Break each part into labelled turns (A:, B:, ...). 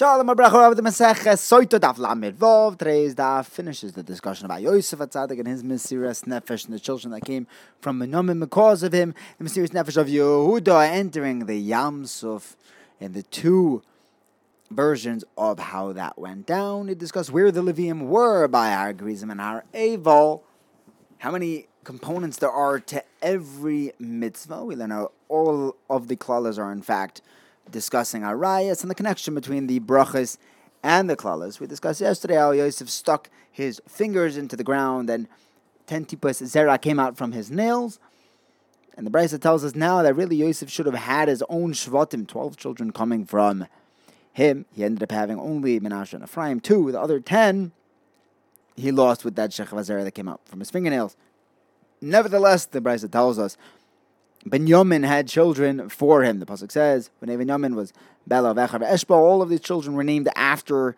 A: Shalom Abracha of the Soito Daf Lamed Vov. Daf finishes the discussion about Yosef Atzadik and his mysterious nefesh and the children that came from Menamim because of him. The mysterious nefesh of Yehuda entering the Yam Suf in the two versions of how that went down. We discussed where the Levium were by Har Gerizim and Har Evel. How many components there are to every mitzvah. We learn how all of the klalas are in fact discussing arayas and the connection between the brachas and the klalas. We discussed yesterday how Yosef stuck his fingers into the ground and ten tipus zera came out from his nails. And the Brisa tells us now that really Yosef should have had his own shvatim, 12 children coming from him. He ended up having only Menashe and Ephraim, two. The other 10, he lost with that shechva zera that came out from his fingernails. Nevertheless, the Brisa tells us Benjamin had children for him. The pasuk says when Benjamin was Bela, Vechar, Eshba. All of these children were named after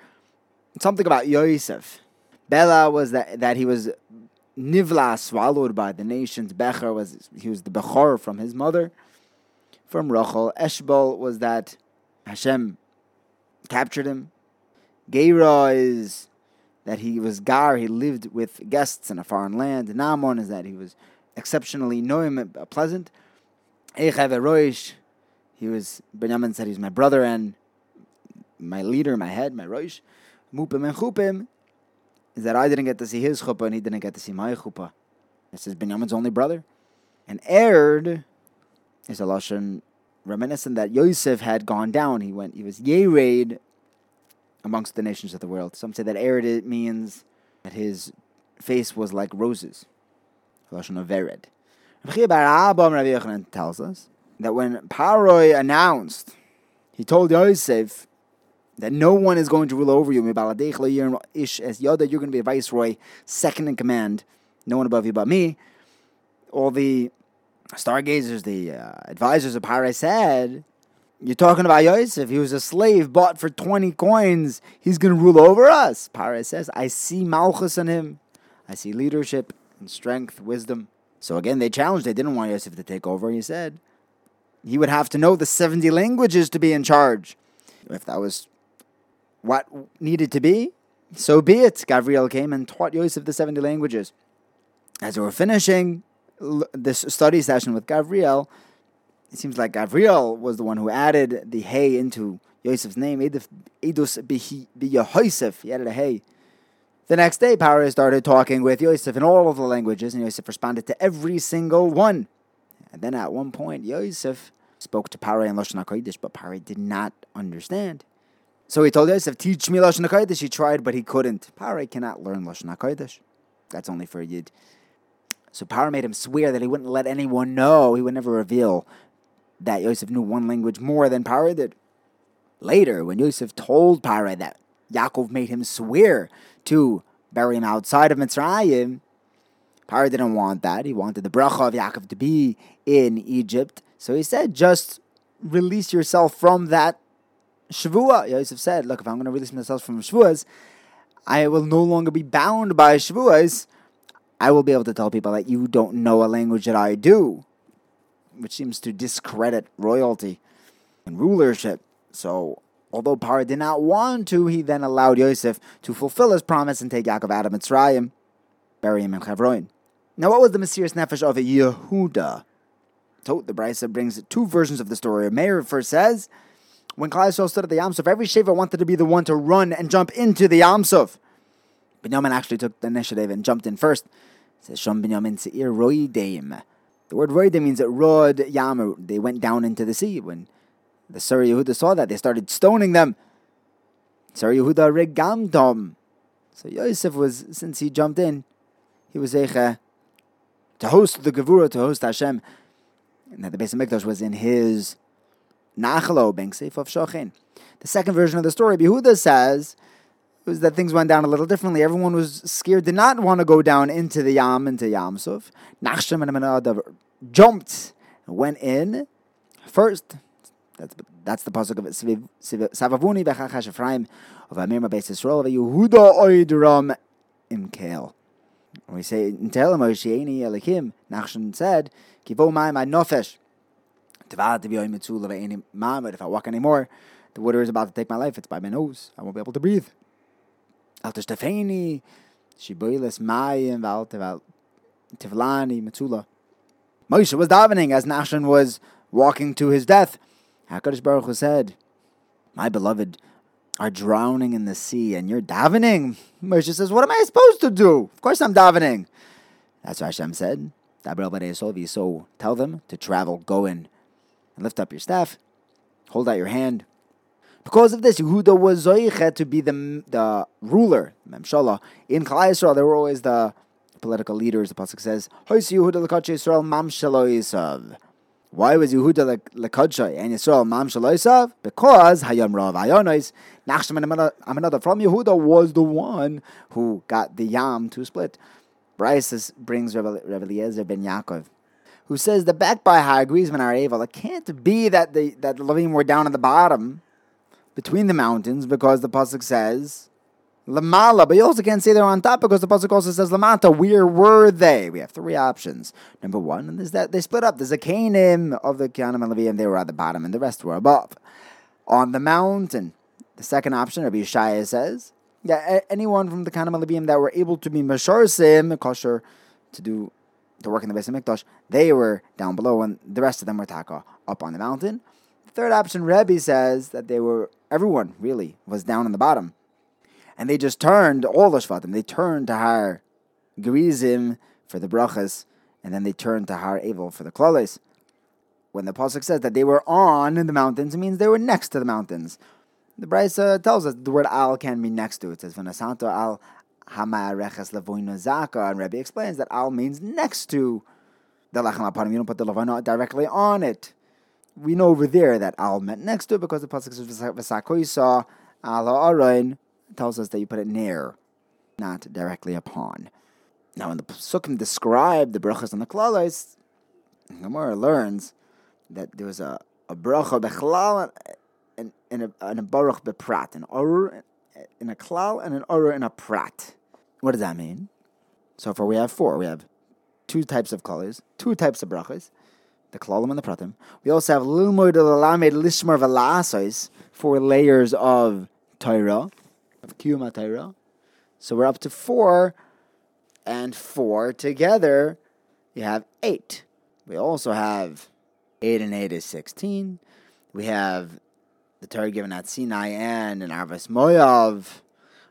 A: something about Yosef. Bela was that that he was nivla swallowed by the nations. Becher was he was the bechor from his mother, from Rachel. Eshbal was that Hashem captured him. Geira is that he was gar, he lived with guests in a foreign land. Namon is that he was exceptionally noim, pleasant. Roish, he was, Benjamin said he was my brother and my leader, my head, my Roish. Mupim and Chupim is that I didn't get to see his chuppah and he didn't get to see my chuppah. This is Benjamin's only brother. And Erd is a Lashon reminiscent that Yosef had gone down. He went, he was Yered amongst the nations of the world. Some say that Ered means that his face was like roses. Lashon of Vered. tells us that when Paroi announced, he told Yosef that no one is going to rule over you. You're going to be a viceroy, second in command. No one above you but me. All the stargazers, the uh, advisors of Paroi said, you're talking about Yosef. He was a slave bought for 20 coins. He's going to rule over us. Paroi says, I see Malchus in him. I see leadership and strength, wisdom. So again, they challenged. They didn't want Yosef to take over. He said he would have to know the 70 languages to be in charge. If that was what needed to be, so be it. Gabriel came and taught Yosef the 70 languages. As we were finishing this study session with Gabriel, it seems like Gabriel was the one who added the hey into Yosef's name. He added a hay. The next day, Paroi started talking with Yosef in all of the languages, and Yosef responded to every single one. And then at one point, Yosef spoke to Paroi in Lashon HaKodesh, but Paroi did not understand. So he told Yosef, teach me Lashon HaKodesh. He tried, but he couldn't. Paroi cannot learn Lashon HaKodesh. That's only for a Yid. So Paroi made him swear that he wouldn't let anyone know, he would never reveal that Yosef knew one language more than Paroi did. Later, when Yosef told Paroi that Yaakov made him swear to bury him outside of Mitzrayim, Paroi didn't want that. He wanted the bracha of Yaakov to be in Egypt. So he said, just release yourself from that Shavua. Yosef said, look, if I'm going to release myself from Shavuas, I will no longer be bound by Shavuas. I will be able to tell people that you don't know a language that I do which seems to discredit royalty and rulership. So, although Paroi did not want to, he then allowed Yosef to fulfill his promise and take Yaakov out of Mitzrayim, bury him in Hebron. Now, what was the mysterious nefesh of Yehuda? So, the Brisa brings two versions of the story. Meir first says, when Klal stood at the Yamsuf, every Sheva wanted to be the one to run and jump into the Yamsuf. Binyamin actually took the initiative and jumped in first. It says, Shom Binyamin Seir Roideim. The word Roida means that Rod Yamu, they went down into the sea. When the Sar Yehuda saw that, they started stoning them. Sar Yehuda regamdom. So Yosef was, since he jumped in, he was Eicha to host the Gevura, to host Hashem. And that the base of Hamikdash was in his Nachalo, being safe of Shochin. The second version of the story, Yehuda says, was that things went down a little differently. Everyone was scared, did not want to go down into the Yam, into Yamsuf. Nachshon and Aminadav jumped went in first. That's, that's the pasuk of. Savavuni v'chachash Ephraim of Amir Beis Yisrael of Yehuda oidram imkel. When we say in Tehillim, Oshieni Elikim, Nachshon said, Kivo mai my nofesh. Tavad v'yoy mitzul mam, but if I walk anymore, The water is about to take my life. It's by my nose. I won't be able to breathe. Alter Stefani, Shibuilis Mayim, Valteval Tivlani, Matsula. Moshe was davening as Nachshon was walking to his death. HaKadosh Baruch Hu said, My beloved are drowning in the sea and you're davening. Moshe says, What am I supposed to do? Of course I'm davening. That's what Hashem said. So tell them to travel, go in, and lift up your staff, hold out your hand. Because of this, Yehuda was Zoichet to be the, the ruler, Memshala. In Klal Yisrael, there were always the political leaders. The Pasuk says, Why was Yehuda l'kadshei and Yisrael mam yisav? Because Hayam Rav Ayonis, Nachshon another from Yehuda was the one who got the Yam to split. Brisa brings Rebbe Eliezer ben Yaakov, who says the back by with our It can't be that the that the Levim were down at the bottom between the mountains because the pasuk says Lamala, but you also can't say they're on top because the pasuk also says Lamata. Where were they? We have three options. Number one is that they split up. There's a Canaan of the Kanim and Levium. They were at the bottom, and the rest were above on the mountain. The second option, Rabbi Yoshiya says, yeah, anyone from the Kanim and that were able to be masharsim kosher to do to work in the base of Mikdash, they were down below, and the rest of them were taka up on the mountain. The third option, Rebbe says that they were everyone really was down in the bottom. And they just turned all the Shvatim. They turned to Har Gerizim for the brachas, and then they turned to Har Evel for the klales. When the pasuk says that they were on the mountains, it means they were next to the mountains. The Brisa tells us the word al can mean next to it. Says V'nasanto al hamareches levoino zaka, and Rebbe explains that al means next to the lechem apanim. You don't put the levoino directly on it we know over there that al meant next to it because the pasuk says v'sakoisa al ha'aron tells us that you put it near, not directly upon. Now, when the psukim describe the brachas and the klalos, Gemara learns that there was a, a bracha bechlal and, and, a, and a baruch beprat, an orur in a klal and an orur in a prat. What does that mean? So far we have four. We have two types of colors, two types of brachas, the Klalim and the Pratim. We also have Lilmoid Lamed Lishmar Velasais, four layers of Torah, of Kiyuma Torah. So we're up to four, and four together, you have eight. We also have eight and eight is sixteen. We have the Torah given at Sinai and in Arvas Moav.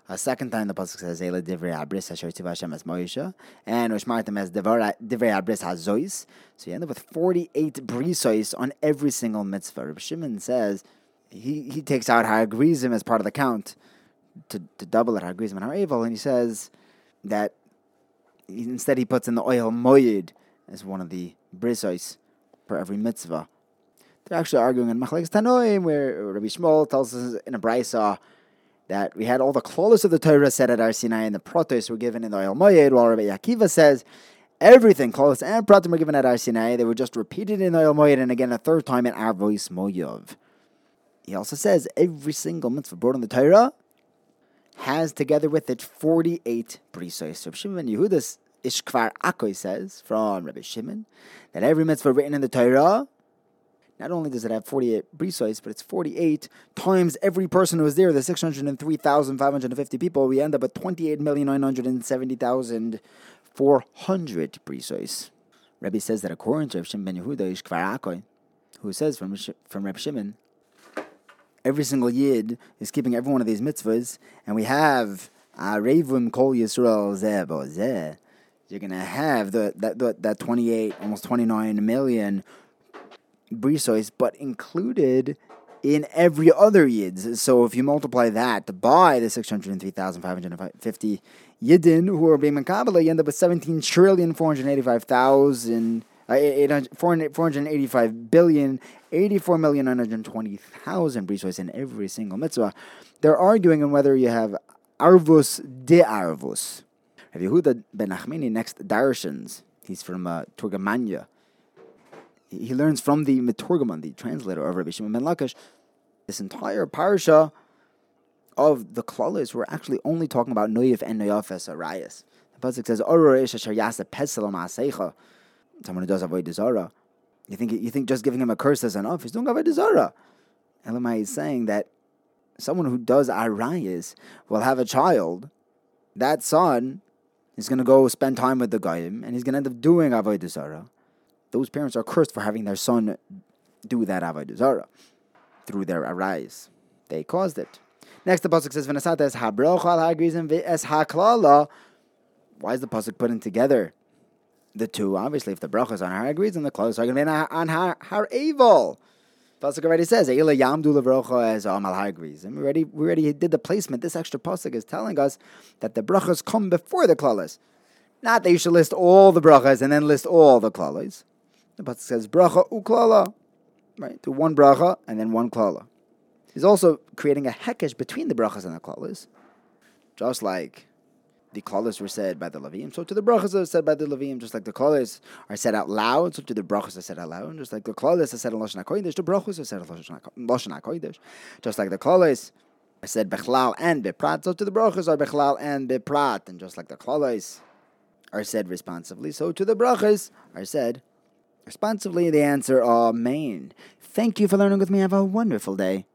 A: A second time the pasuk says "Ela divrei abris asher tiv Hashem es Moshe," and Ushmartem as divrei abris hazois. So you end up with forty-eight brisois on every single mitzvah. Reb Shimon says he he takes out ha'agrizim as part of the count to, to double it and ha'evel, and he says that instead he puts in the oil moyed as one of the brisois for every mitzvah. They're actually arguing in Machlekes Tanoim, where Rabbi Yishmael tells us in a brisa that we had all the clauses of the Torah said at Ar Sinai and the protos were given in the Oil Moed, while Rabbi Akiva says everything, clauses and protos were given at Ar Sinai. They were just repeated in the Oil Moed and again a third time in Arvois Moyov. He also says every single mitzvah brought in the Torah has together with it 48 brisos. So Shimon Ishkvar Akoy says from Rabbi Shimon that every mitzvah written in the Torah not only does it have 48 brisois, but it's 48 times every person who was there, the 603,550 people. We end up at 28,970,400 brisois. Rebbe says that according to Reb Shimon ben Yehuda, is Kvar who says from, from Reb Shimon, every single yid is keeping every one of these mitzvahs, and we have uh, Arevim Kol Yisrael Zeh Zeh. You're gonna have the that, that that 28, almost 29 million brisois, but included in every other yids. So if you multiply that by the 603,550 yidin who are being makabala, you end up with 17 trillion 485,000. Uh, 485 billion, 84 million 920,000 brisois in every single mitzvah. They're arguing on whether you have arvus de arvus. Have Yehuda ben Nachmani next darshans. He's from uh, he learns from the Meturgaman, the translator of Rabbi Shimon ben Lakish, this entire parsha of the klalis we're actually only talking about Noyif and Noyafes Arayas. The pasuk says, "Oror ish asher yasa pesel ma'aseicha." Someone who does avoid zara. You think you think just giving him a curse is enough? He's doing avoid zara. Elamai is saying that someone who does arayas will have a child. That son is going to go spend time with the goyim, and he's going to end up doing avodah zarah. Those parents are cursed for having their son do that avodah zarah through their arayas. They caused it. Next, the pasuk says, "V'nasata es habrocha al hagrizim v'es haklala." Why is the pasuk putting together the two? Obviously, if the bracha is on har and the clothes are going to be on har, har Evel. Pasuk already says, "Eila yamdu levrocha as amal hagrizim." We already we already did the placement. This extra pasuk is telling us that the brachas come before the klalas. Not that you should list all the brachas and then list all the klalas. The pasuk says bracha uklala, right? Do one bracha and then one klala. He's also creating a hekesh between the brachas and the klalas, just like the klalas were said by the Levim, so to the brachas are said by the Levim, just like the klalas are said out loud, so to the brachas are said out loud, just like the klalas are said in Lashon HaKodesh, the brachas are said in Lashon HaKodesh, just like the klalas are said bechlal and beprat, so to the brachas are bechlal and beprat, and just like the klalas are said responsively, so to the brachas are said responsively. The answer, Amen. Thank you for learning with me. Have a wonderful day.